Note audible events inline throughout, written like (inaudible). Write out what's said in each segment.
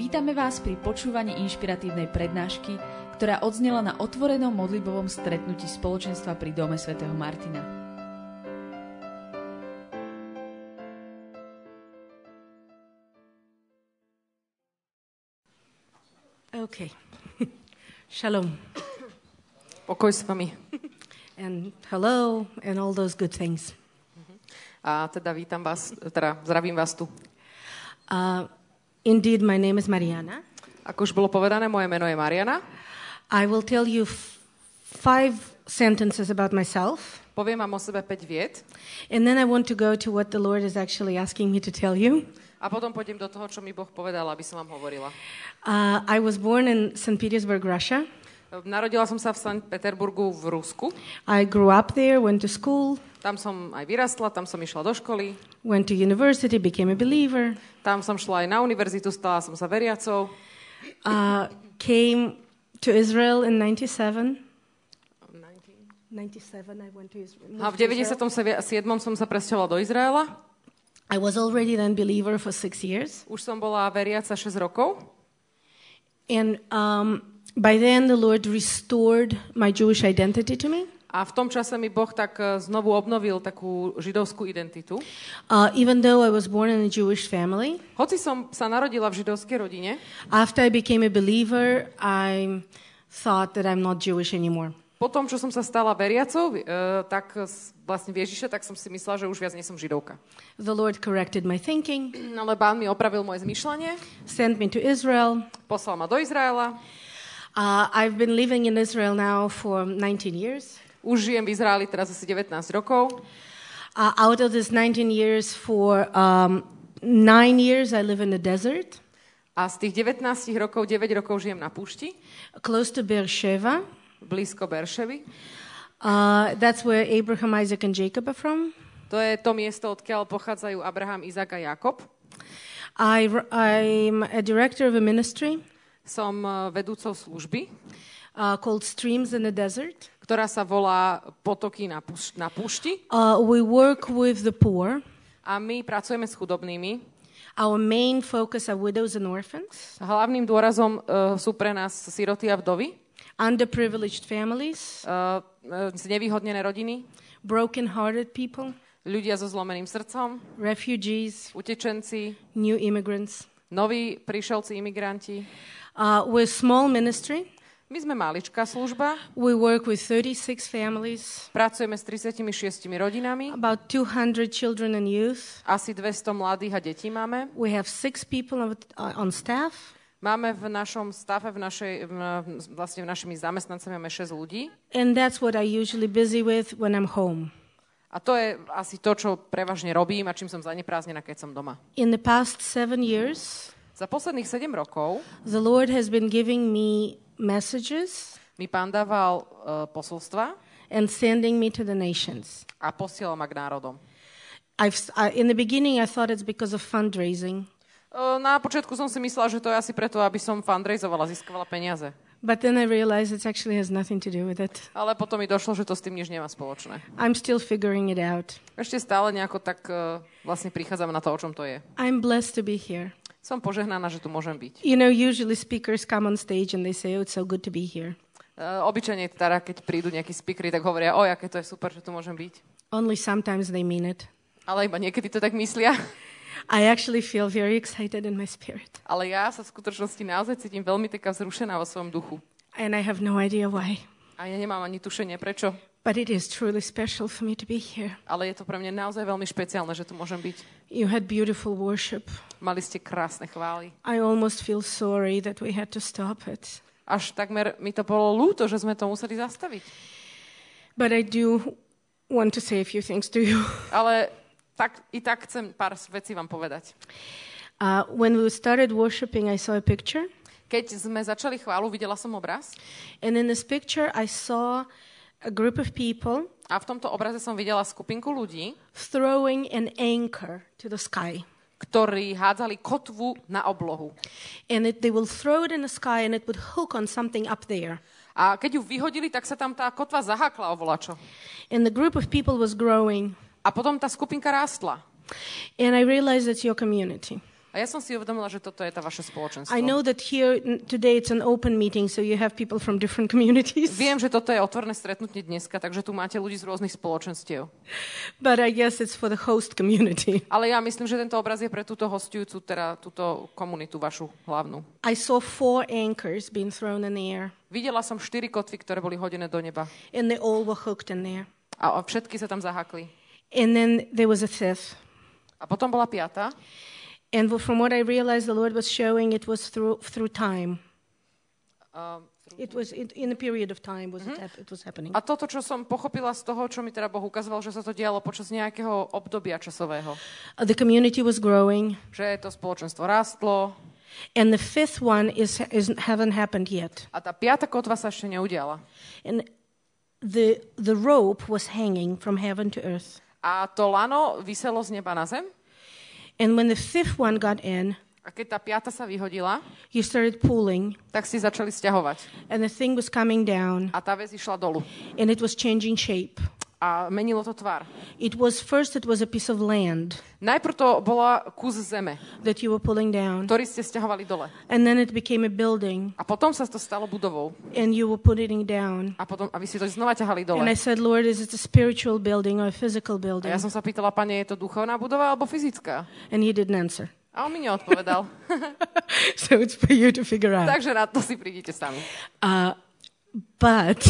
Vítame vás pri počúvaní inšpiratívnej prednášky, ktorá odznela na otvorenom modlibovom stretnutí spoločenstva pri Dome svätého Martina. Okay. (laughs) Shalom. Pokoj s vami. And hello and all those good things. A teda vítam vás, teda zdravím vás tu. Uh, indeed, my name is Mariana. Ako už bolo povedané, moje meno je Mariana. I will tell you five sentences about myself, Poviem vám o sebe 5 vied and then I want to go to what the Lord is actually asking me to tell you. a potom pôjdem do toho, čo mi Boh povedal, aby som vám hovorila. Uh, I was born in St. Petersburg, Russia. Narodila som sa v Sankt Peterburgu v Rusku. I grew up there, went to school, Tam som aj vyrastla, tam som išla do školy. Went to university, became a believer, Tam som šla aj na univerzitu, stala som sa veriacou. uh, came to Israel in 97. 97, I went to Israel. A v 97. som sa presťahovala do Izraela. I was already then believer for six years. Už som bola veriaca 6 rokov. And um, by then, the Lord restored my Jewish identity to me. A v tom čase mi Boh tak eh, znovu obnovil takú židovskú identitu. Uh, even though I was born in a Jewish family, Hoci som sa narodila v židovskej rodine, after I became a believer, I thought that I'm not Jewish anymore. po tom, čo som sa stala veriacou, e, tak vlastne v Ježiše, tak som si myslela, že už viac nie som židovka. The Lord corrected my thinking, Ale pán mi opravil moje zmyšľanie, sent me to Israel. poslal ma do Izraela. Uh, I've been living in Israel now for 19 years. Už žijem v Izraeli teraz asi 19 rokov. Uh, out of this 19 years, for um, nine years, I live in the desert, A z tých 19 rokov, 9 rokov žijem na púšti, close to Beersheba. blízko Berševy. Uh, that's where Abraham, Isaac, and Jacob are from. To je to miesto, odkiaľ pochádzajú Abraham, Izak a Jakob. I, I'm a director of a ministry Som e, vedúcou služby, uh, called Streams in the Desert. Ktorá sa volá Potoky na, púš- na púšti. Uh, we work with the poor. A my pracujeme s chudobnými. Our main focus are widows and orphans, Hlavným dôrazom e, sú pre nás siroty a vdovy, underprivileged families, uh, znevýhodnené rodiny, broken-hearted people, ľudia so zlomeným srdcom, refugees, utečenci, new immigrants. noví prišelci, imigranti. Uh, we're small ministry. My sme maličká služba, We work with 36 families, pracujeme s 36 rodinami, about 200 children and youth. asi 200 mladých a detí máme. We have six people on, uh, staff. Máme v našom stave, v našej, v, vlastne v našimi zamestnancami máme 6 ľudí. And that's what I usually busy with when I'm home. A to je asi to, čo prevažne robím a čím som zaneprázdnená, keď som doma. In the past seven years, Za posledných 7 rokov the Lord has been giving me messages mi pán dával uh, posolstva and sending me to the nations. a posielal ma k národom. I've, I, in the beginning, I thought it's because of fundraising, Uh, Na počiatku som si myslela, že to je asi preto, aby som fundraizovala, získavala peniaze. but then I realized it actually has nothing to do with it. Ale potom mi došlo, že to s tým nič nemá spoločné. I'm still figuring it out. Ešte stále nejako tak uh, vlastne prichádzam na to, o čom to je. I'm blessed to be here. Som požehnaná, že tu môžem byť. You know, usually speakers come on stage and they say, Oh, it's so good to be here. Uh, obyčajne teda, keď prídu nejakí speakery, tak hovoria, oj, aké to je super, že tu môžem byť. Only sometimes they mean it. Ale iba niekedy to tak myslia. (laughs) I actually feel very excited in my spirit. Ale ja sa v skutočnosti naozaj cítim veľmi taká vzrušená vo svojom duchu. And I have no idea why. A ja nemám ani tušenie prečo. But it is truly special for me to be here. Ale je to pre mňa naozaj veľmi špeciálne, že tu môžem byť. You had beautiful worship. Mali ste krásne chvály. I almost feel sorry that we had to stop it. Až takmer mi to bolo ľúto, že sme to museli zastaviť. But I do want to say a few things to you. (laughs) Ale tak, i tak chcem pár vecí vám povedať. Uh, when we started worshiping, I saw a picture. Keď sme začali chválu, videla som obraz And in this picture, I saw a group of people a v tomto obraze som videla skupinku ľudí, throwing an anchor to the sky. ktorí hádzali kotvu na oblohu. And it, they will throw it in the sky and it would hook on something up there. A keď ju vyhodili, tak sa tam tá kotva zahákla o volačo. And the group of people was growing. A potom tá skupinka rástla. And I realized it's your community. A ja som si uvedomila, že toto je tá vaše spoločenstvo. I know that here today it's an open meeting, so you have people from different (laughs) communities. Viem, že toto je otvorné stretnutie dneska, takže tu máte ľudí z rôznych spoločenstiev. But I guess it's for the host community. (laughs) Ale ja myslím, že tento obraz je pre túto hostujúcu, teda túto komunitu vašu hlavnú. I saw four anchors being thrown in the air, Videla som štyri kotvy, ktoré boli hodené do neba. and they all were hooked in there. A všetky sa tam zahakli. And then there was a fifth. A potom bola piata. And from what I realized, the Lord was showing it was through through time. Um, It was in, in a period of time was it, hap- it was happening. a toto, čo som pochopila z toho, čo mi teda Boh ukazoval, že sa to dialo počas nejakého obdobia časového. Uh, the community was growing, Že to spoločenstvo rástlo and the fifth one is, is haven't happened yet. a tá piata kotva sa ešte neudiala. And the the rope was hanging from heaven to earth. A to lano vyselo z neba na zem. And when the fifth one got in, A keď tá piata sa vyhodila, you started pulling, tak si začali stiahovať. and the thing was coming down, A tá vec išla dolu. and it was changing shape. A menilo to tvar. It was first it was a piece of land Najprv to bola kus zeme, that you were pulling down, ktorý ste stiahovali dole. and then it became a building, A potom sa to stalo budovou. and you were putting it down. A potom, aby si to znova ťahali dole. And I said, Lord, is it a spiritual building or a physical A building? ja som sa pýtala, pane, je to duchovná budova alebo fyzická? And he didn't answer. A on mi neodpovedal. (laughs) (laughs) so it's for you to figure out. Takže na to si prídite sami. Uh, but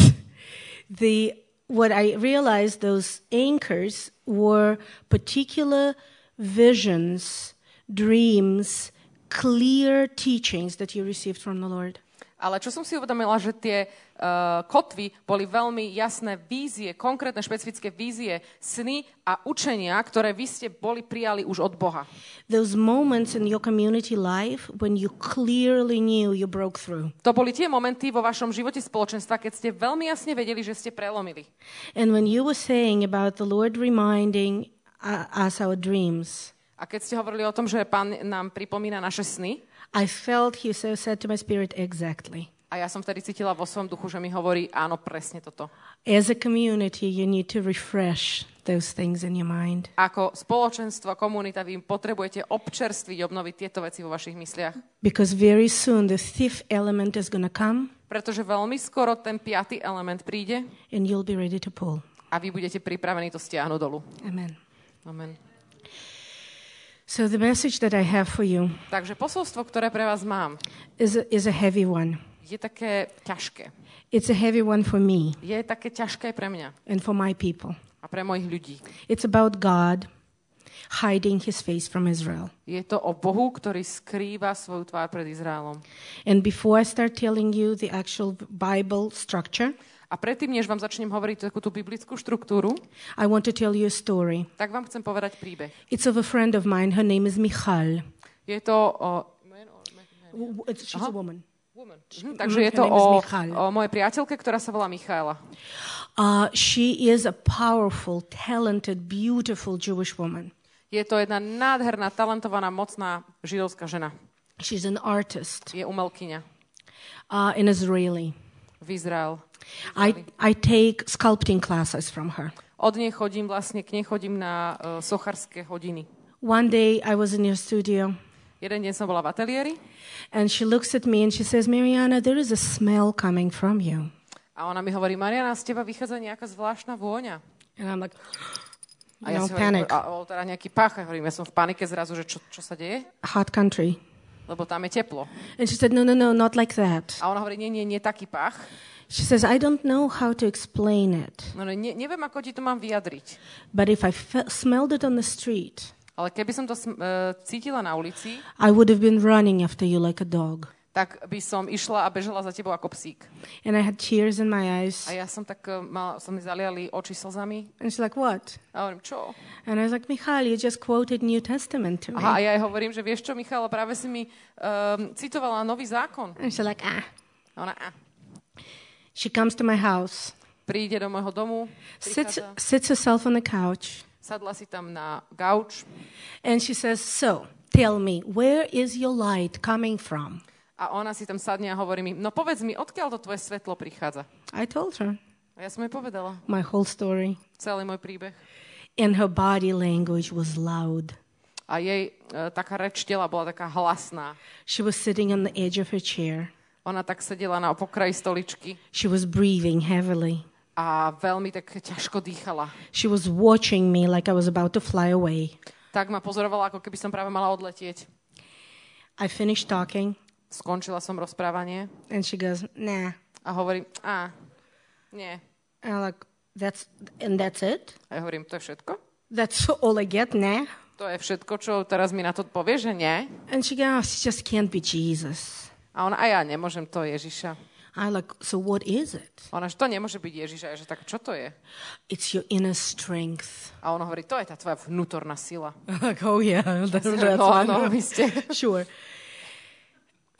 the what I realized those anchors were particular visions, dreams, clear teachings that you received from the Lord. Ale čo som si uvedomila, že tie uh, kotvy boli veľmi jasné vízie, konkrétne špecifické vízie, sny a učenia, ktoré vy ste boli prijali už od Boha. Those moments in your community life when you clearly knew you broke through. To boli tie momenty vo vašom živote spoločenstva, keď ste veľmi jasne vedeli, že ste prelomili. And when you were saying about the Lord reminding us our dreams, A keď ste hovorili o tom, že pán nám pripomína naše sny, I felt He so said to my spirit, exactly. a ja som vtedy cítila vo svojom duchu, že mi hovorí, áno, presne toto. As a community, you need to refresh those things in your mind. Ako spoločenstvo, komunita, vy potrebujete občerstviť, obnoviť tieto veci vo vašich mysliach. Because very soon the fifth element is going to come Pretože veľmi skoro ten piatý element príde and you'll be ready to pull. a vy budete pripravení to stiahnuť dolu. Amen. Amen. So the message that I have for you Takže posolstvo, ktoré pre vás mám, is a, is a heavy one. je také ťažké. It's a heavy one for me Je také ťažké pre mňa and for my people. a pre mojich ľudí. It's about God hiding his face from Israel. Je to o Bohu, ktorý skrýva svoju tvár pred Izraelom. And before I start telling you the actual Bible structure, A predtým, než vám začnem hovoriť takú tú biblickú štruktúru, I want to tell you a story. tak vám chcem povedať príbeh. It's of a friend of mine. Her name is Michal. Je to o... She's a woman. Mhm, Takže je to o, o mojej priateľke, ktorá sa volá Michaela. Uh, she is a powerful, talented, beautiful Jewish woman. Je to jedna nádherná, talentovaná, mocná židovská žena. She's an artist, Je umelkyňa uh, an Israeli. V Izrael. I, I take sculpting classes from her. Od nej chodím vlastne, k nej chodím na uh, socharské hodiny. One day I was in your studio Jeden deň som bola v ateliéri and she looks at me and she says, Mariana, there is a smell coming from you. a ona mi hovorí, Mariana, z teba vychádza nejaká zvláštna vôňa. And I'm like, A ja know, si hovorím, panic. a, o, teda nejaký pach, a hovorím, ja som v panike zrazu, že čo, čo sa deje, Hot country. Lebo tam je teplo. And she said, no, no, no, not like that. A ona hovorí, nie, nie, nie taký pach. She says, I don't know how to explain it, No, no ne, neviem, ako ti to mám vyjadriť. but if I fe- smelled it on the street, Ale keby som to uh, cítila na ulici, I would have been running after you like a dog. Tak by som išla a bežala za tebou ako psík. And I had tears in my eyes. A ja som tak, uh, mal, som mi zaliali oči slzami. And she's like, what? A hovorím, čo? And I was like, Michal, you just quoted New Testament to me. Aha, a ja jej hovorím, že vieš čo, Michal, práve si mi um, citovala nový zákon. And she's like, ah. A ona, a, She comes to my house, príde do môjho domu, sits, sits herself on the couch, sadla si tam na gauč and she says, So, tell me, where is your light coming from? A ona si tam sadne a hovorí mi, no povedz mi, odkiaľ to tvoje svetlo prichádza? I told her A ja som jej povedala my whole story. celý môj príbeh. And her body language was loud. a jej e, taká reč tela bola taká hlasná. She was sitting on the edge of her chair. Ona tak sedela na pokraji stoličky She was breathing heavily. a veľmi tak ťažko dýchala. She was watching me like I was about to fly away. Tak ma pozorovala, ako keby som práve mala odletieť. I finished talking, Skončila som rozprávanie and she goes, Nah. a hovorím, a, nie. And I'm like, That's and that's it? A ja hovorím, to je všetko? That's all I get, nah. To je všetko, čo teraz mi na to povie, že nie? And she goes, She just can't be Jesus. A ona, a ja nemôžem to Ježiša. I'm like, So what is it? Ona, že to nemôže byť Ježiša. Ja, že tak čo to je? It's your inner strength. A ona hovorí, to je tá tvoja vnútorná sila. (laughs) Like, oh yeah, (laughs) that's, that's (laughs) no áno, vy ste. sure.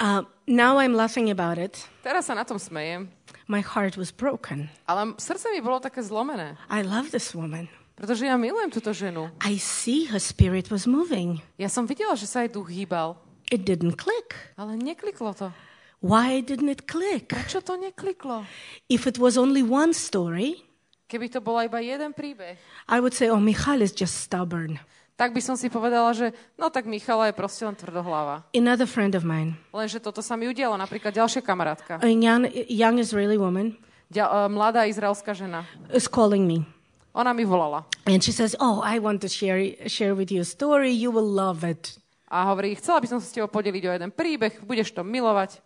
Uh, now I'm laughing about it. Teraz sa na tom smejem, My heart was broken. ale srdce mi bolo také zlomené. I love this woman. Pretože ja milujem túto ženu. I see her spirit was moving. Ja som videla, že sa jej duch hýbal, It didn't click. ale nekliklo to. Why didn't it click? Prečo to nekliklo? If it was only one story, Keby to bola iba jeden príbeh, I would say, oh, Michal is just stubborn. Tak by som si povedala, že no tak Michala je proste len tvrdohlava. Another friend of mine, Lenže toto sa mi udialo, napríklad ďalšia kamarátka, a young, young Israeli woman, ďa, uh, mladá izraelská žena. is calling me. Ona mi volala And she says, oh, I want to share, share with you a story. You will love it. a hovorí, chcela by som sa s tebou podeliť o jeden príbeh, budeš to milovať.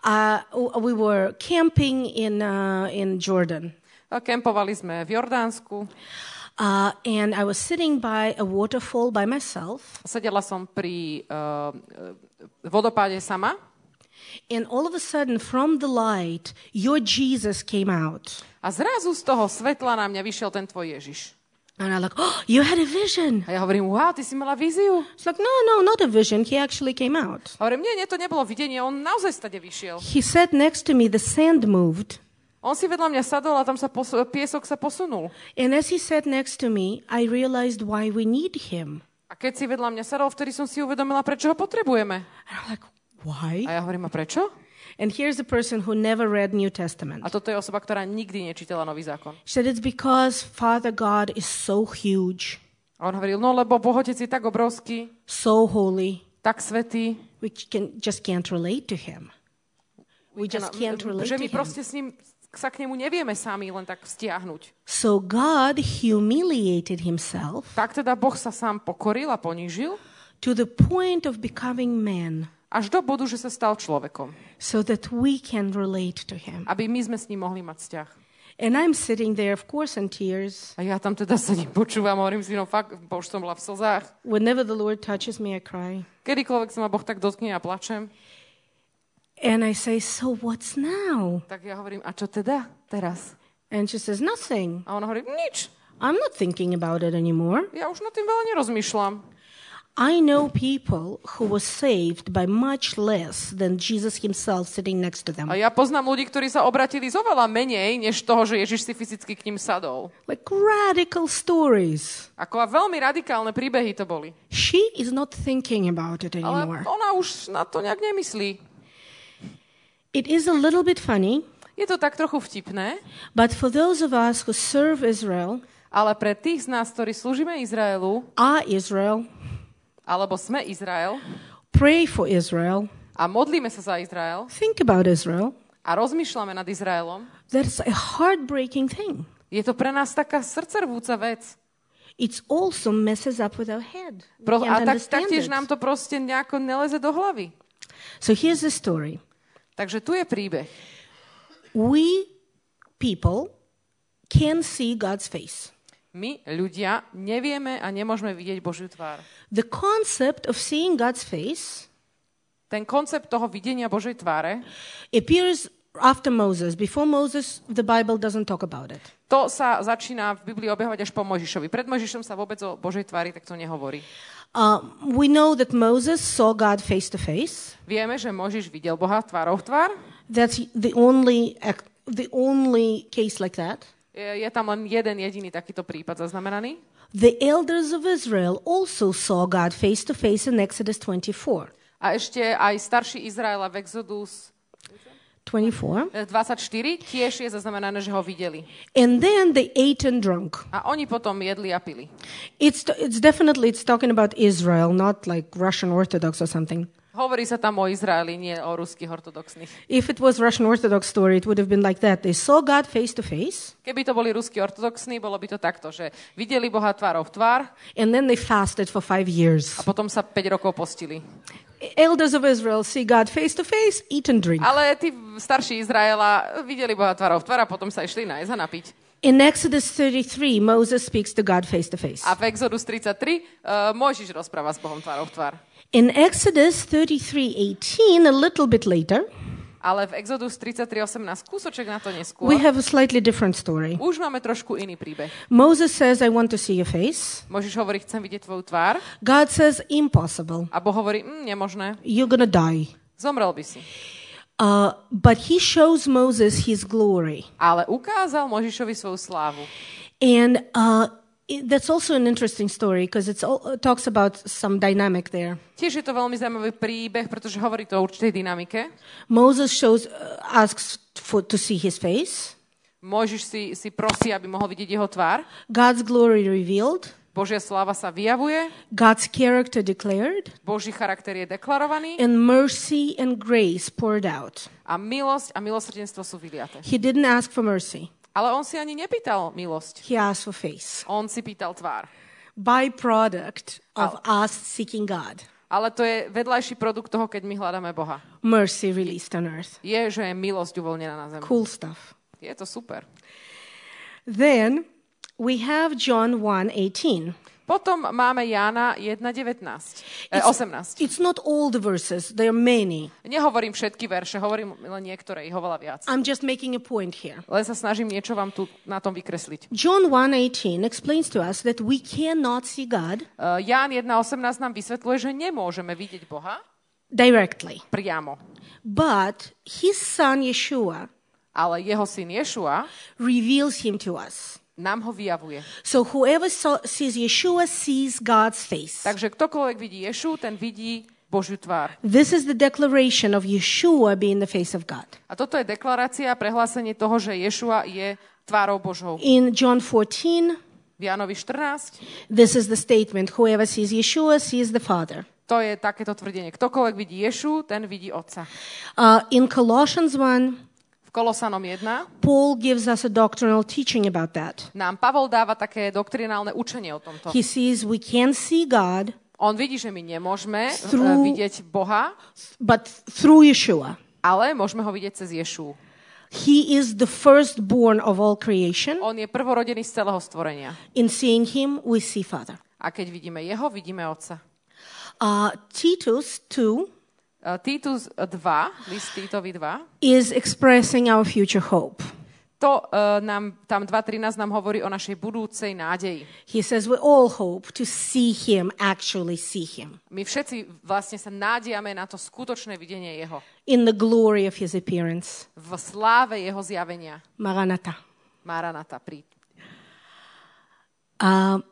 Uh, we were camping in, uh, in Jordan. A kempovali sme v Jordánsku, Uh, and I was sitting by a waterfall by myself. sedela som pri uh, vodopáde sama And all of a sudden, from the light, your Jesus came out. a zrazu z toho svetla na mňa vyšiel ten tvoj Ježiš. And I'm like, oh, you had a vision. A ja hovorím, wow, ty si mala víziu? It's like, no, no, not a vision. He actually came out. A hovorím, nie, nie, to nebolo videnie, on naozaj stade vyšiel. He sat next to me, the sand moved. On si vedľa mňa sadol a tam sa posu- piesok sa posunul. And as he sat next to me, I realized why we need him. A keď si vedľa mňa sadol, vtedy som si uvedomila, prečo ho potrebujeme. And I'm like, why? A ja hovorím, a prečo? And here's a person who never read New Testament. A toto je osoba, ktorá nikdy nečítala Nový zákon. She said, it's because Father God is so huge, A on hovoril, no lebo Bohotec je tak obrovský, so holy, tak svetý, we can, just can't relate to him. We just can't relate že my proste s ním sa k nemu nevieme sami len tak vztiahnuť. So God humiliated himself Tak teda Boh sa sám pokoril a ponížil to the point of becoming man až do bodu, že sa stal človekom. so that we can relate to him. Aby my sme s ním mohli mať vzťah. And I'm sitting there, of course, in tears. A ja tam teda sedím, počúvam, hovorím si, no fakt, bo už som bola v slzách. Whenever the Lord touches me, I cry. Kedykoľvek sa ma Boh tak dotkne a plačem, And I say, So what's now? tak ja hovorím, a čo teda teraz? And she says, Nothing. A on hovorí, nič, I'm not thinking about it anymore. ja už nad tým veľa nerozmýšľam. I know people who were saved by much less than Jesus himself sitting next to them. A ja poznám ľudí, ktorí sa obratili z oveľa menej, než toho, že Ježiš si fyzicky k ním sadol. Like radical stories. Ako a veľmi radikálne príbehy to boli. She is not thinking about it Ale anymore. ona už na to nejak nemyslí. It is a little bit funny, Je to tak trochu vtipné, but for those of us who serve Israel, ale pre tých z nás, ktorí slúžime Izraelu, are Israel, alebo sme Izrael pray for Israel, a modlíme sa za Izrael think about Israel, a rozmýšľame nad Izraelom, that's a heartbreaking thing. je to pre nás taká srdcervúca vec. It also messes up with our head. Pro, a tak, taktiež it. nám to proste nejako neleze do hlavy. So here's the story. Takže tu je príbeh. We people can see God's face. My, ľudia, nevieme a nemôžeme vidieť Božiu tvár. The concept of seeing God's face Ten koncept toho videnia Božej tváre, appears after Moses. Before Moses, the Bible doesn't talk about it. to sa začína v Biblii objavovať až po Mojžišovi. Pred Mojžišom sa vôbec o Božej tvári takto nehovorí. Uh, we know that Moses saw God face to face. Vieme, že Mojžiš videl Boha tvárou v tvár. That's the only the only case like that. Je, je tam len jeden jediný takýto prípad zaznamenaný. The elders of Israel also saw God face to face in Exodus 24. A ešte aj starší Izraela v Exodus 24. E, 24 tiež je zaznamenané, že ho videli. And then they ate and drunk. A oni potom jedli a pili. It's, it's definitely, it's talking about Israel, not like Russian Orthodox or something. Hovorí sa tam o Izraeli, nie o ruských ortodoxných. If it was Russian Orthodox story, it would have been like that. They saw God face to face, Keby to boli ruskí ortodoxní, bolo by to takto, že videli Boha tvárov v tvár and then they fasted for five years. a potom sa 5 rokov postili. Elders of Israel see God face to face, eat and drink. Ale tí starší Izraela videli Boha tvárov tvár a potom sa išli nájsť a napiť. In Exodus 33, Moses speaks to God face to face. A v Exodus 33 uh, Mojžiš rozpráva s Bohom tvárov tvár. In Exodus 33:18, a little bit later, Ale v Exodus 33.18, kúsoček na to neskôr, we have a slightly different story. už máme trošku iný príbeh. Moses says, I want to see your face. Mojžiš hovorí, chcem vidieť tvoju tvár. God says, impossible. A Boh hovorí, mm, nemožné, You're to die. zomrel by si. Uh, but he shows Moses his glory. Ale ukázal Mojžišovi svoju slávu. And uh, that's also an interesting story because it talks about some dynamic there. Tiež je to veľmi zaujímavý príbeh, pretože hovorí to o určitej dynamike. Moses shows, uh, asks for, to see his face. Mojžiš si, si prosí, aby mohol vidieť jeho tvár. God's glory revealed. Božia sláva sa vyjavuje, God's character declared. Boží charakter je deklarovaný And mercy and grace poured out. a milosť a milosrdenstvo sú vyliaté. He didn't ask for mercy. Ale on si ani nepýtal milosť. He asked for face. On si pýtal tvár. Byproduct of us seeking God. Ale to je vedľajší produkt toho, keď my hľadáme Boha. Mercy released on earth. Je, že je milosť uvoľnená na zemi. Cool stuff. Je to super. Then we have John 1:18. Potom máme Jána 1.19. E, 18. It's not all the verses, there are many. Nehovorím všetky verše, hovorím len niektoré, ich oveľa viac. I'm just making a point here. Len sa snažím niečo vám tu na tom vykresliť. John 1:18 explains to us that we cannot see God Uh, Ján 1.18 nám vysvetľuje, že nemôžeme vidieť Boha directly, priamo. but his son Yeshua Ale jeho syn Ješua reveals him to us. Nám ho vyjavuje. So whoever saw, sees Yeshua sees God's face. Takže ktokoľvek vidí Ješu, ten vidí Božiu tvár. This is the declaration of Yeshua being the face of God. A toto je deklarácia a prehlásenie toho, že Ješua je tvárou Božou. In John 14, V Jánovi 14 this is the statement whoever sees Yeshua sees the Father. to je takéto tvrdenie. Ktokoľvek vidí Ješu, ten vidí Otca. Uh, in Colossians 1, V Kolosanom 1 Paul gives us a doctrinal teaching about that. nám Pavol dáva také doktrinálne učenie o tomto. He sees we can see God, On vidí, že my nemôžeme uh, Through- vidieť Boha, but through Yeshua. ale môžeme ho vidieť cez Ješu. He is the firstborn of all creation. On je prvorodený z celého stvorenia. In seeing him, we see Father. A keď vidíme jeho, vidíme Otca. Uh, Titus 2 Uh, Titus 2, list Titovi 2, is expressing our future hope. to uh, nám, tam 2.13 nám hovorí o našej budúcej nádeji. He says we all hope to see him, actually see him, My všetci vlastne sa nádejame na to skutočné videnie jeho. in the glory of his appearance. V sláve jeho zjavenia. Maranatha. Maranata, príď. Uh,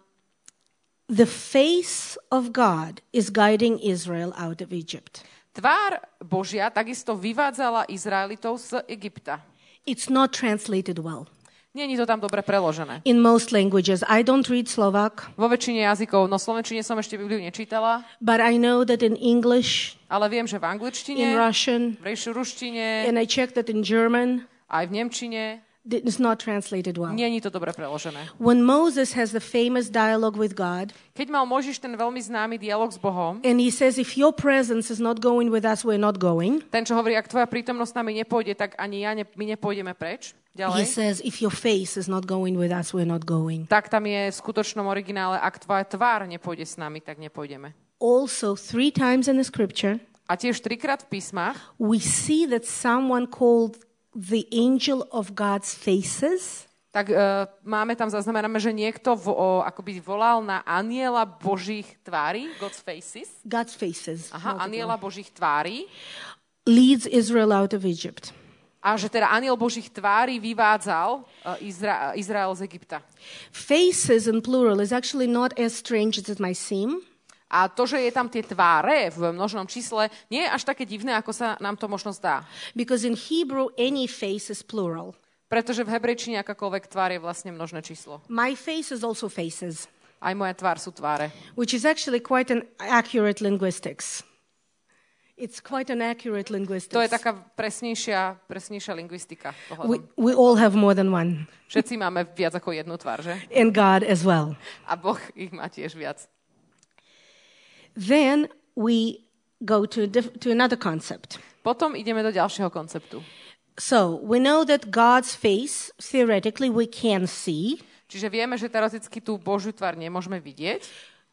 the face of God is guiding Israel out of Egypt. Tvár Božia takisto vyvádzala Izraelitov z Egypta. It's not translated well. Není to tam dobre preložené. In most languages, I don't read Slovak, Vo väčšine jazykov, no slovenčine som ešte Bibliu nečítala, but I know that in English, ale viem, že v in angličtine, Russian, v ruštine, and I checked that in German, aj v nemčine, it's not translated well. není to dobre preložené. When Moses has the famous dialogue with God, Keď mal Možiš ten veľmi známy dialog s Bohom, and he says, If your presence is not going with us, we're not going. ten, čo hovorí, ak tvoja prítomnosť s nami nepôjde, tak ani ja ne, my nepôjdeme preč. He Ďalej. says, If your face is not going with us, we're not going. Tak tam je v skutočnom originále, ak tvoja tvár nepôjde s nami, tak nepôjdeme. Also, three times in the scripture, A tiež trikrát v písmach we see that someone called the angel of God's faces tak uh, máme tam zaznamenáme, že niekto vo, o, akoby volal na aniela Božích tvári, God's faces. God's faces Aha, aniela Božích tvári. leads Israel out of Egypt. A že teda aniel Božích tvári vyvádzal uh, Izra- Izrael z Egypta. Faces in plural is actually not as strange as it might seem. A to, že je tam tie tváre v množnom čísle, nie je až také divné, ako sa nám to možno zdá. Because in Hebrew, any face is plural. Pretože v hebrejčine akákoľvek tvár je vlastne množné číslo. My face is also faces, Aj moja tvár sú tváre. which is actually quite an accurate linguistics. It's quite an accurate linguistics. To je taká presnejšia, presnejšia lingvistika. We, we all have more than one, Všetci máme viac ako jednu tvár, že? and God as well. A Boh ich má tiež viac. Then we go to, a diff- to another concept. Potom ideme do ďalšieho konceptu. So we know that God's face, theoretically, we can see Čiže vieme, že teoreticky tú Božiu tvár nemôžeme vidieť,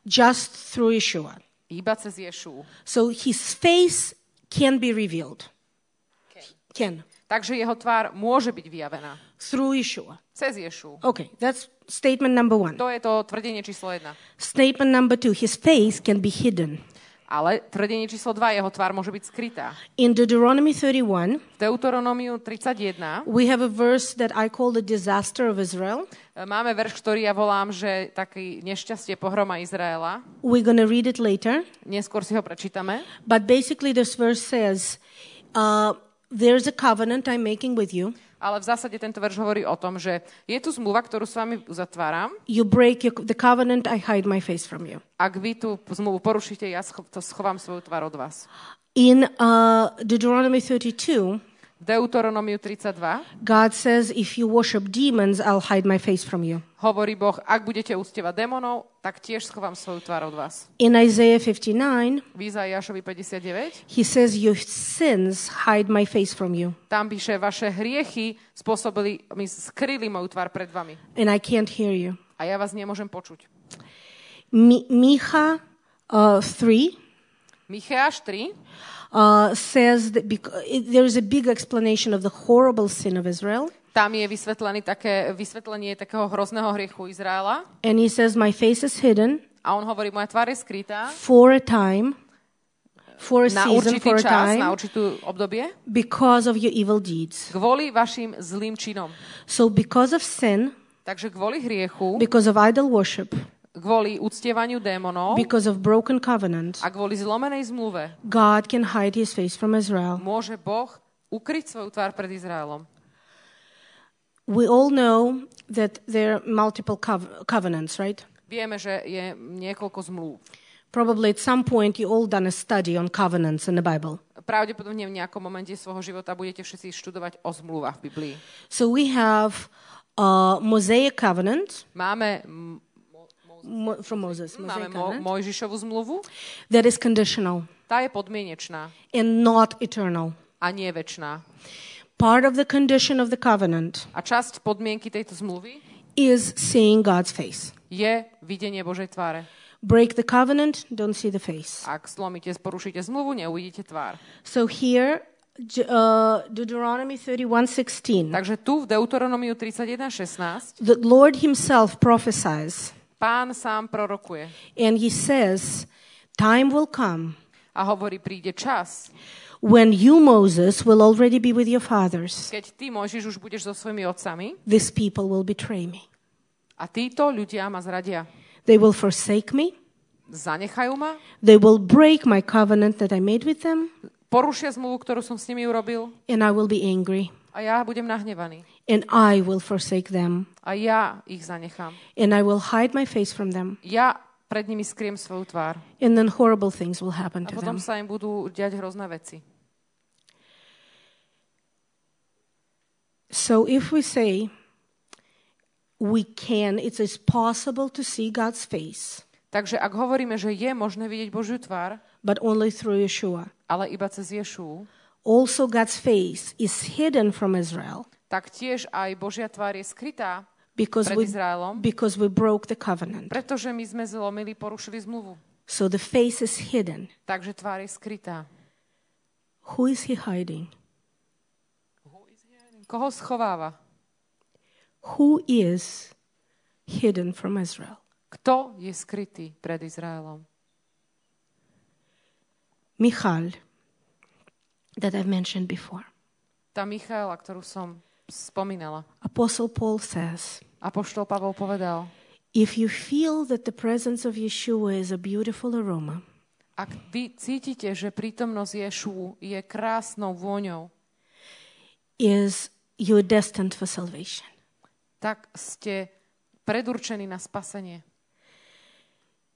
just through Yeshua. iba cez Ješu. So his face can be revealed. Can. Takže jeho tvár môže byť vyjavená. Through Yeshua. Cez Ješu. Okay, that's statement number one. To je to tvrdenie číslo jedna. Statement number two his face can be hidden. Ale tvrdenie číslo 2, jeho tvár môže byť skrytá. In Deuteronomy 31, V Deuteronomiu 31 we have a verse that I call the disaster of Israel. e, máme verš, ktorý ja volám, že taký nešťastie pohroma Izraela. We're to read it later. Neskôr si ho prečítame. But basically, this verse says, uh, There's a covenant I'm making with you. Ale v zásade tento verš hovorí o tom, že je tu zmluva, ktorú s vami uzatváram. You break your, the covenant, I hide my face from you. Ak vy tú zmluvu porušíte, ja scho- to schovám svoju tvár od vás. In uh, Deuteronomy 32, V Deuteronomiu 32 God says, If you worship demons, I'll hide my face from you. hovorí Boh, ak budete uctievať démonov, tak tiež schovám svoju tvár od vás. In Isaiah 59, V Izaiášovi 59 he says, Your sins hide my face from you, tam píše, vaše hriechy spôsobili, mi skryli moju tvár pred vami. and I can't hear you. A ja vás nemôžem počuť. Mi- Micha uh, 3 Micheáš 3 uh, says that it, there is a big explanation of the horrible sin of Israel. Tam je vysvetlený také, vysvetlenie takého hrozného hriechu Izraela. And he says, My face is hidden A on hovorí, moja tvár je skrytá for a time, for a na season, for a čas, na time, určitú obdobie, because of your evil deeds. kvôli vašim zlým činom. So, because of sin, Takže kvôli hriechu, because of idol worship, kvôli uctievaniu démonov because of broken covenant, a kvôli zlomenej zmluve God can hide his face from Israel. môže Boh ukryť svoju tvár pred Izraelom. We all know that there are multiple cov- covenants, right? Vieme, že je niekoľko zmluv. Probably at some point you all done a study on covenants in the Bible. Pravdepodobne v nejakom momente svojho života budete všetci študovať o zmluvách v Biblii. So we have uh, Mosaic covenant Máme, Mo- from Moses, máme Mo- Mojžišovú zmluvu, that is conditional tá je podmienečná and not eternal. a nie väčšiná. Part of the condition of the covenant A časť podmienky tejto zmluvy is seeing God's face. je videnie Božej tváre. Break the covenant, don't see the face. Ak slomíte, porušíte zmluvu, neuvidíte tvár. So here, uh, Deuteronomy 31:16, Takže tu v Deuteronomiu 31.16 the Lord Himself prophesies, pán sám prorokuje and He says, "Time will come a hovorí, príde čas, when you, Moses, will already be with your fathers. keď ty, Mojžiš, už budeš so svojimi otcami These people will betray me. a títo ľudia ma zradia. They will forsake me. Zanechajú ma, They will break my covenant that I made with them, porušia zmluvu, ktorú som s nimi urobil and I will be angry, a ja budem nahnevaný. and I will forsake them, A ja ich zanechám. and I will hide my face from them, Ja pred nimi skriem svoju tvár. and then horrible things will happen A to potom them. sa im budú diať hrozné veci. So if we say we can, it is possible to see God's face, Takže ak hovoríme, že je možné vidieť Božiu tvár, but only through Yeshua. ale iba cez Ješu, Also, God's face is hidden from Israel tak tiež aj Božia tvár je skrytá because pred we, Izraelom, because we broke the covenant. pretože my sme zlomili, porušili zmluvu. So the face is hidden. Takže tvár je skrytá. Who is he hiding? Koho schováva? Who is hidden from Israel? Kto je skrytý pred Izraelom? Michal, that I've mentioned before. Tá Michaela, ktorú som spomínala. Apostle Paul says, Apoštol Pavol povedal, If you feel that the presence of Yeshua is a beautiful aroma, Ak vy cítite, že prítomnosť Ješu je krásnou vôňou, is you're destined for salvation. tak ste predurčení na spasenie.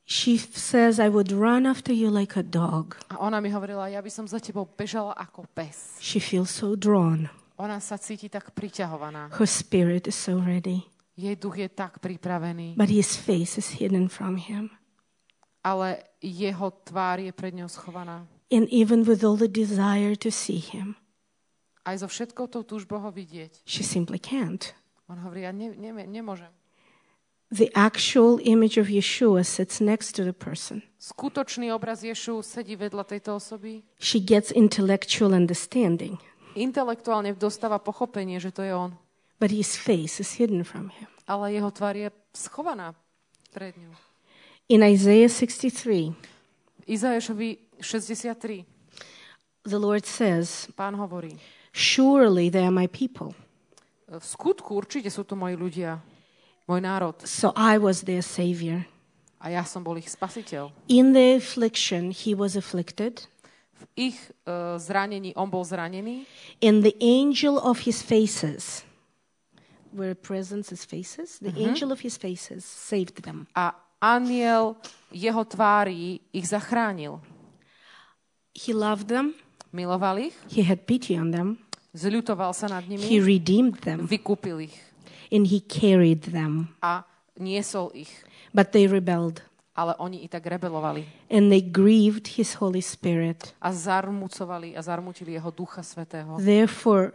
She says, I would run after you like a dog. A ona mi hovorila, ja by som za tebou bežala ako pes. She feels so drawn. Ona sa cíti tak priťahovaná. Her spirit is so ready. Jej duch je tak pripravený, But his face is hidden from him. ale jeho tvár je pred ňou schovaná. And even with all the desire to see him, Aj so všetkou tou túžbou ho vidieť. she simply can't. On hovorí, ja ne, ne, nemôžem. The actual image of Yeshua sits next to the person. Skutočný obraz Ješu sedí vedľa tejto osoby. She gets intellectual understanding, Intelektuálne dostáva pochopenie, že to je on. but his face is hidden from him. Ale jeho tvár je schovaná pred ňou. In Isaiah 63, Izajašovi 63. the Lord says, Pán hovorí, Surely they are my people. v skutku určite sú to moji ľudia, môj národ. So I was their savior. A ja som bol ich spasiteľ. In their affliction, he was afflicted, V ich uh, zranení on bol zranený and the angel of his faces, where presence is faces, the angel of his faces saved them. a aniel jeho tvári ich zachránil. He loved them, Miloval ich, he had pity on them, zľutoval sa nad he nimi, redeemed them, vykúpil ich and he carried them. a niesol ich. But they rebelled, Ale oni i tak rebelovali and they grieved his Holy Spirit. a zarmucovali a zarmutili jeho ducha svetého. Therefore,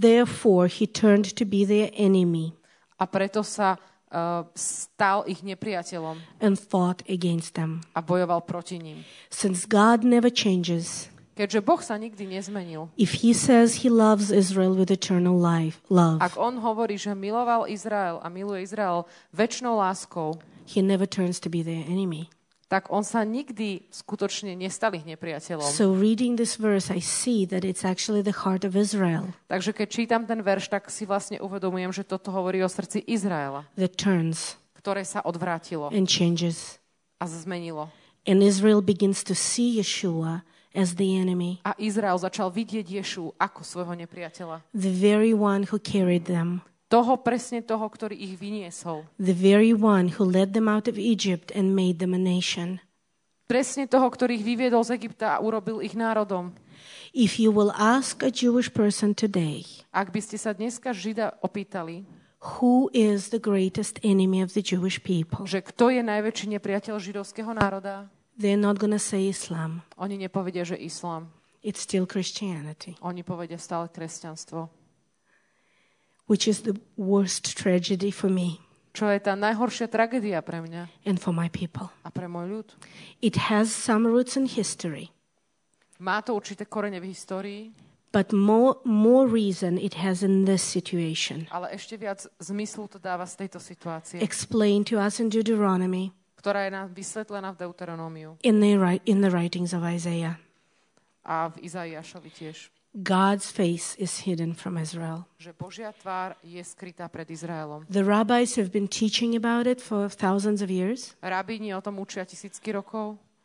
therefore he turned to be their enemy A preto sa uh, stal ich nepriateľom and fought against them. a bojoval proti ním. Since God never changes, Keďže Boh sa nikdy nezmenil, if he says he loves Israel with eternal life, love, ak on hovorí, že miloval Izrael a miluje Izrael väčšnou láskou, he never turns to be their enemy. tak on sa nikdy skutočne nestal ich nepriateľom. So reading this verse, I see that it's actually the heart of Israel Takže keď čítam ten verš, tak si vlastne uvedomujem, že toto hovorí o srdci Izraela, that turns ktoré sa odvrátilo and changes. a zmenilo. And Israel begins to see Yeshua as the enemy, A Izrael začal vidieť Ješu ako svojho nepriateľa. the very one who carried them, Toho, presne toho, ktorý ich vyniesol. the very one who led them out of Egypt and made them a nation. Presne toho, ktorý ich vyviedol z Egypta a urobil ich národom. If you will ask a Jewish person today, Ak by ste sa dneska Žida opýtali, who is the greatest enemy of the Jewish people, že kto je najväčší nepriateľ židovského národa, they're not to say Islam. oni nepovedia, že islám. It's still Christianity, Oni povedia stále kresťanstvo. which is the worst tragedy for me Čo je tá najhoršia tragédia pre mňa and for my people. a pre môj ľud. It has some roots in history, Má to určité korene v histórii, but more, more reason it has in this situation. ale ešte viac zmyslu to dáva z tejto situácie, Explained to us in Deuteronomy, ktorá je nám vysvetlená v Deuteronómiu in the, in the writings of Isaiah. a v Izaiášovi tiež. God's face is hidden from Israel. The rabbis have been teaching about it for thousands of years.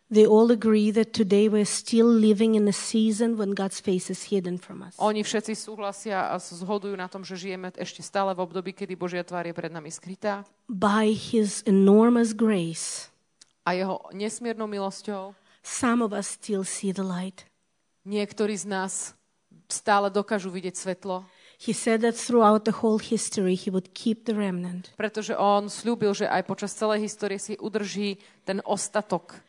They all agree that today we're still living in a season when God's face is hidden from us. Oni všetci súhlasia a zhodujú na tom, že žijeme ešte stále v období, kedy Božia tvár je pred nami skrytá By His enormous grace, a jeho nesmiernou milosťou some of us still see the light. niektorí z nás stále dokážu vidieť svetlo, He said that throughout the whole history, He would keep the remnant. pretože on slúbil, že aj počas celej histórie si udrží ten ostatok.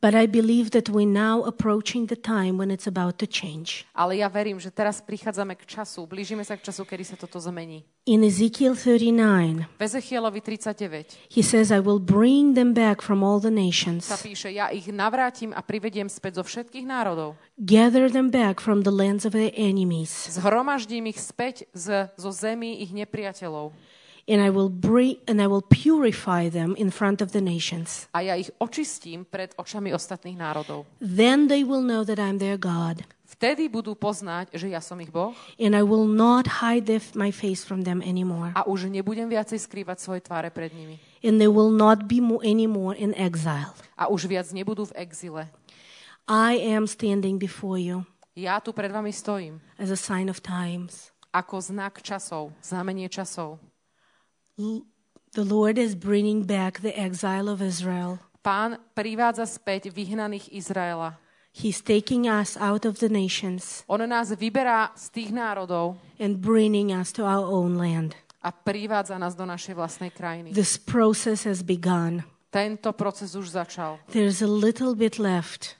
But I believe that we're now approaching the time when it's about to change. Ale ja verím, že teraz prichádzame k času, blížime sa k času, kedy sa toto zmení. In Ezekiel 39, V Ezechielovi 39 he says, I will bring them back from all the sa nations, píše, ja ich navrátim a privediem späť zo všetkých národov. gather them back from the lands of their enemies, Zhromaždím ich späť z, zo zemí ich nepriateľov. And I will bring and I will purify them in front of the nations. A ja ich očistím pred očami ostatných národov. Then they will know that I'm their God, Vtedy budú poznať, že ja som ich Boh and I will not hide my face from them anymore. a už nebudem viacej skrývať svoje tváre pred nimi. and they will not be mo- anymore in exile. a už viac nebudú v exile. I am standing before you Ja tu pred vami stojím as a sign of times. ako znak časov, znamenie časov. The Lord is bringing back the exile of Israel. Pán privádza späť vyhnaných Izraela. He's taking us out of the nations On nás vyberá z tých národov and bringing us to our own land. a privádza nás do našej vlastnej krajiny. This process has begun. Tento proces už začal. There's a little bit left,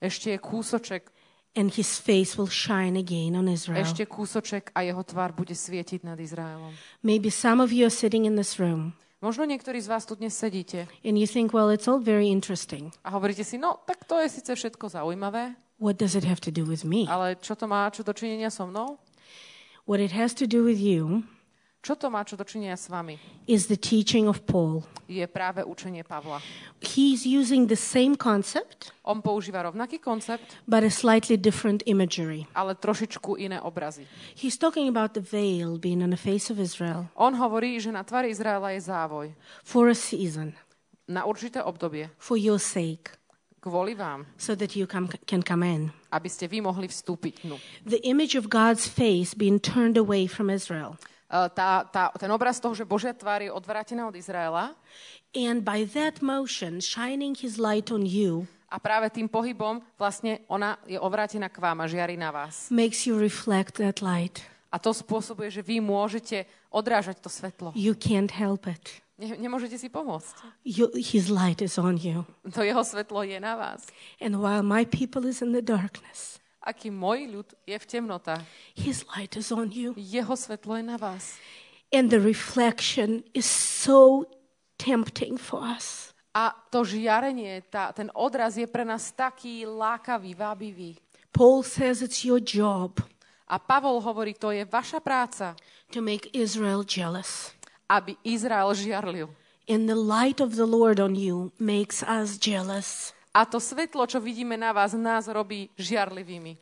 Ešte je kúsoček, and his face will shine again on Israel. ešte kúsoček a jeho tvár bude svietiť nad Izraelom. Maybe some of you are sitting in this room Možno niektorí z vás tu dnes sedíte and you think, well, it's all very interesting. a hovoríte si, no tak to je síce všetko zaujímavé, What does it have to do with me? ale čo to má čo dočinenia so mnou? What it has to do with you Čo to má čo dočinenia s vami? is the teaching of Paul. Je práve učenie Pavla. He's using the same concept, On používa rovnaký koncept, but a slightly different imagery. ale trošičku iné obrazy. He's talking about the veil being on the face of Israel On hovorí, že na tvári Izraela je závoj. for a season, Na určité obdobie. for your sake, Kvôli vám. so that you come, can come in. Aby ste vy mohli vstúpiť. No. The image of God's face being turned away from Israel. E, Tá, tá, ten obraz toho, že Božia tvár je odvrátená od Izraela And by that motion, shining his light on you a práve tým pohybom vlastne ona je obrátená k vám a žiari na vás. makes you reflect that light. A to spôsobuje, že vy môžete odrážať to svetlo. You can't help it. Ne, nemôžete si pomôcť. You, his light is on you. To jeho svetlo je na vás. And while my people is in the darkness, Aký môj ľud je v temnotách, his light is on you. jeho svetlo je na vás. And the reflection is so tempting for us. A to žiarenie, tá, ten odraz je pre nás taký lákavý, vábivý. Paul says it's your job A Pavol hovorí, to je vaša práca, to make Israel jealous. aby Izrael žiarlil. And the light of the Lord on you makes us jealous. A to svetlo, čo vidíme na vás, nás robí žiarlivými.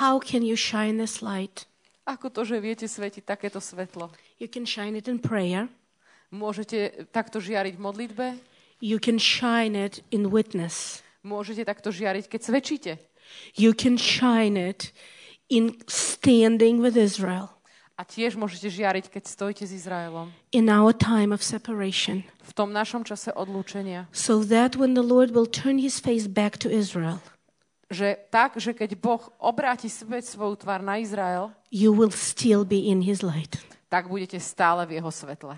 How can you shine this light? Ako to, že viete svetiť takéto svetlo? You can shine it in prayer. Môžete takto žiariť v modlitbe? You can shine it in witness. Môžete takto žiariť, keď svedčíte? You can shine it in standing with Israel A tiež môžete žiariť, keď stojíte s Izraelom. in our time of separation. V tom našom čase odlúčenia. So that when the Lord will turn his face back to Israel, Že tak, že keď Boh obráti späť svoju tvár na Izrael, you will still be in his light. tak budete stále v jeho svetle.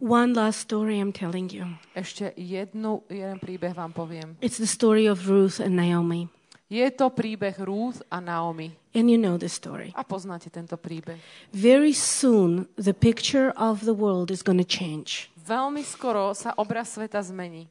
One last story I'm telling you. Ešte jednu, jeden príbeh vám poviem. It's the story of Ruth and Naomi. Je to príbeh Ruth a Naomi. And you know the story. A poznáte tento príbeh. Very soon, the picture of the world is going to change. Veľmi skoro sa obraz sveta zmení.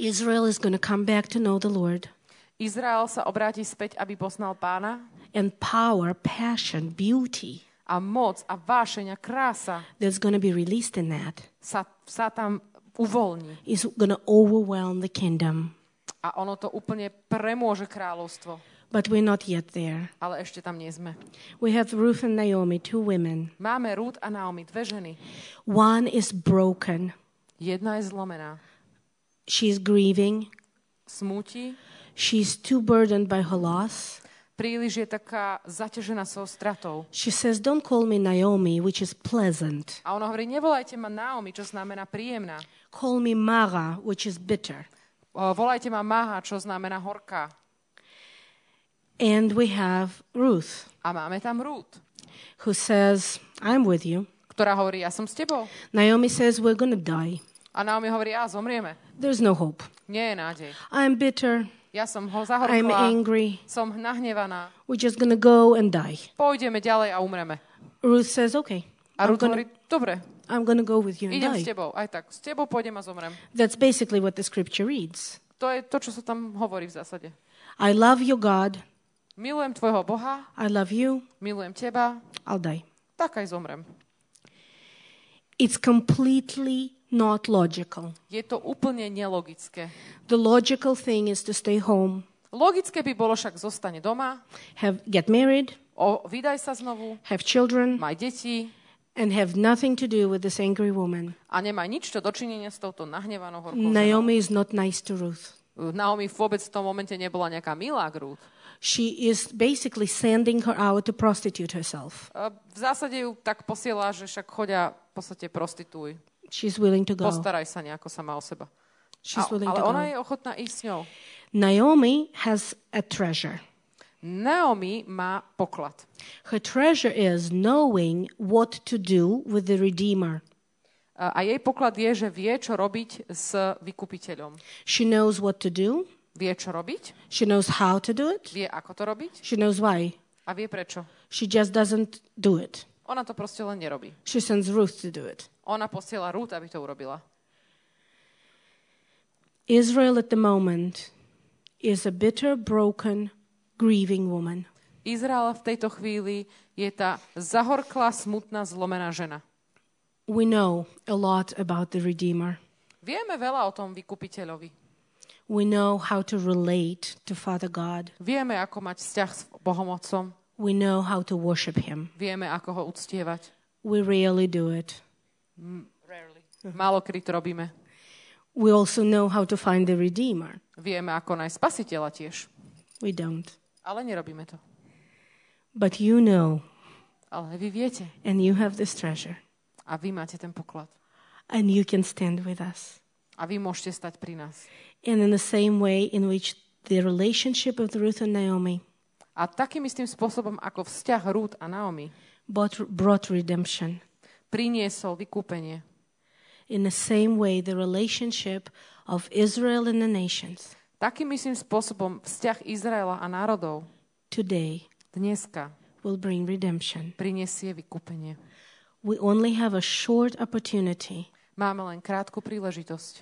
Israel is going to come back to know the Lord. Izrael sa obráti späť, aby poznal pána And power, passion, beauty a moc a vášeň a krása that's going to be released in that sa, sa tam uvoľní. is going to overwhelm the kingdom. A ono to úplne premôže kráľovstvo. But we're not yet there. Ale ešte tam nie sme. We have Ruth and Naomi, two women. Máme Ruth a Naomi, dve ženy. One is broken. Jedna je zlomená. She's grieving. Smúti, She's too burdened by her loss. príliš je taká zaťažená svojou stratou. She says, Don't call me Naomi, which is pleasant. A ona hovorí, nevolajte ma Naomi, čo znamená príjemná. Call me Mara, which is bitter. Volajte ma Maha, čo znamená horká. And we have Ruth, A máme tam Ruth, who says, I'm with you. ktorá hovorí, ja som s tebou. Naomi says, We're to die. A Naomi hovorí, a zomrieme. There's no hope. Nie je nádej. I'm bitter. Ja som ho I'm zahorkla, angry. som nahnevaná. We're just to go and die. Pôjdeme ďalej a umreme. Ruth says, Okay, A I'm Ruth hovorí, dobre, I'm to go with you and idem s die. tebou. Aj tak, s tebou pôjdem a zomrem. That's basically what the scripture reads. To je to, čo sa tam hovorí v zásade. I love your God. Milujem tvojho Boha, I love you. milujem teba, I'll die. tak aj zomrem. It's completely not logical. Je to úplne nelogické. The logical thing is to stay home, Logické by bolo však zostane doma, have get married, o, vydaj sa znovu, have children, maj deti and have nothing to do with this angry woman. a nemá nič čo dočinenia s touto nahnevanou horkou. Naomi is not nice to Ruth. Naomi vôbec v tom momente nebola nejaká milá k Ruth. She is basically sending her out to prostitute herself. A V zásade ju tak posiela, že však chodia v podstate prostituj. She's willing to go. Postaraj sa nejako sama o seba. She's A, willing ale to ona go. je ochotná ísť s ňou. Naomi has a treasure. Naomi má poklad. Her treasure is knowing what to do with the Redeemer. A jej poklad je, že vie, čo robiť s vykupiteľom. She knows what to do. Vie, čo robiť, She knows how to do it. vie, ako to robiť She knows why. a vie prečo. She just doesn't do it. Ona to proste len nerobí. She sends Ruth to do it. Ona posiela Ruth, aby to urobila. Israel at the moment is a bitter, broken, grieving woman. Izrael v tejto chvíli je tá zahorklá, smutná, zlomená žena. We know a lot about the Redeemer. Vieme veľa o tom vykupiteľovi. We know how to relate to Father God. Vieme, ako mať vzťah s Bohom Otcom. We know how to worship Him. Vieme, ako ho uctievať. We rarely do it. Málo kedy to robíme. We also know how to find the Redeemer. Vieme, ako nájsť spasiteľa tiež. We don't. Ale nerobíme to. But you know, Ale vy viete. and you have this treasure, A vy máte ten poklad. and you can stand with us. A vy môžete stať pri nás. And in the same way in which the relationship of Ruth and Naomi A takým istým spôsobom, ako vzťah Ruth a Naomi brought, brought redemption, priniesol vykúpenie, in the same way the relationship of Israel and the nations takým istým spôsobom vzťah Izraela a národov today dneska will bring redemption. prinesie vykúpenie. We only have a short opportunity Máme len krátku príležitosť,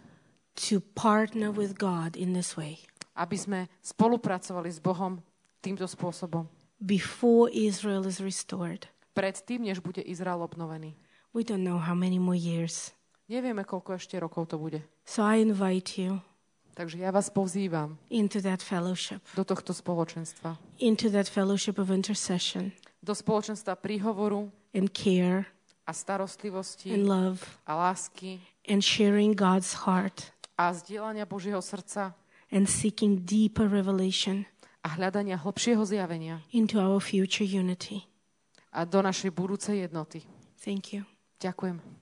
to partner with God in this way aby sme spolupracovali s Bohom týmto spôsobom. before Israel is restored. Predtým, než bude Izrael obnovený. We don't know how many more years. Nevieme, koľko ešte rokov to bude. So I invite you Takže ja vás povzývam into that fellowship, do tohto spoločenstva. into that fellowship of intercession Do spoločenstva príhovoru and care a starostlivosti and love a lásky and sharing God's heart a zdieľania Božieho srdca and seeking deeper revelation a hľadania hlbšieho zjavenia into our future unity. a do našej budúcej jednoty. Thank you. Ďakujem.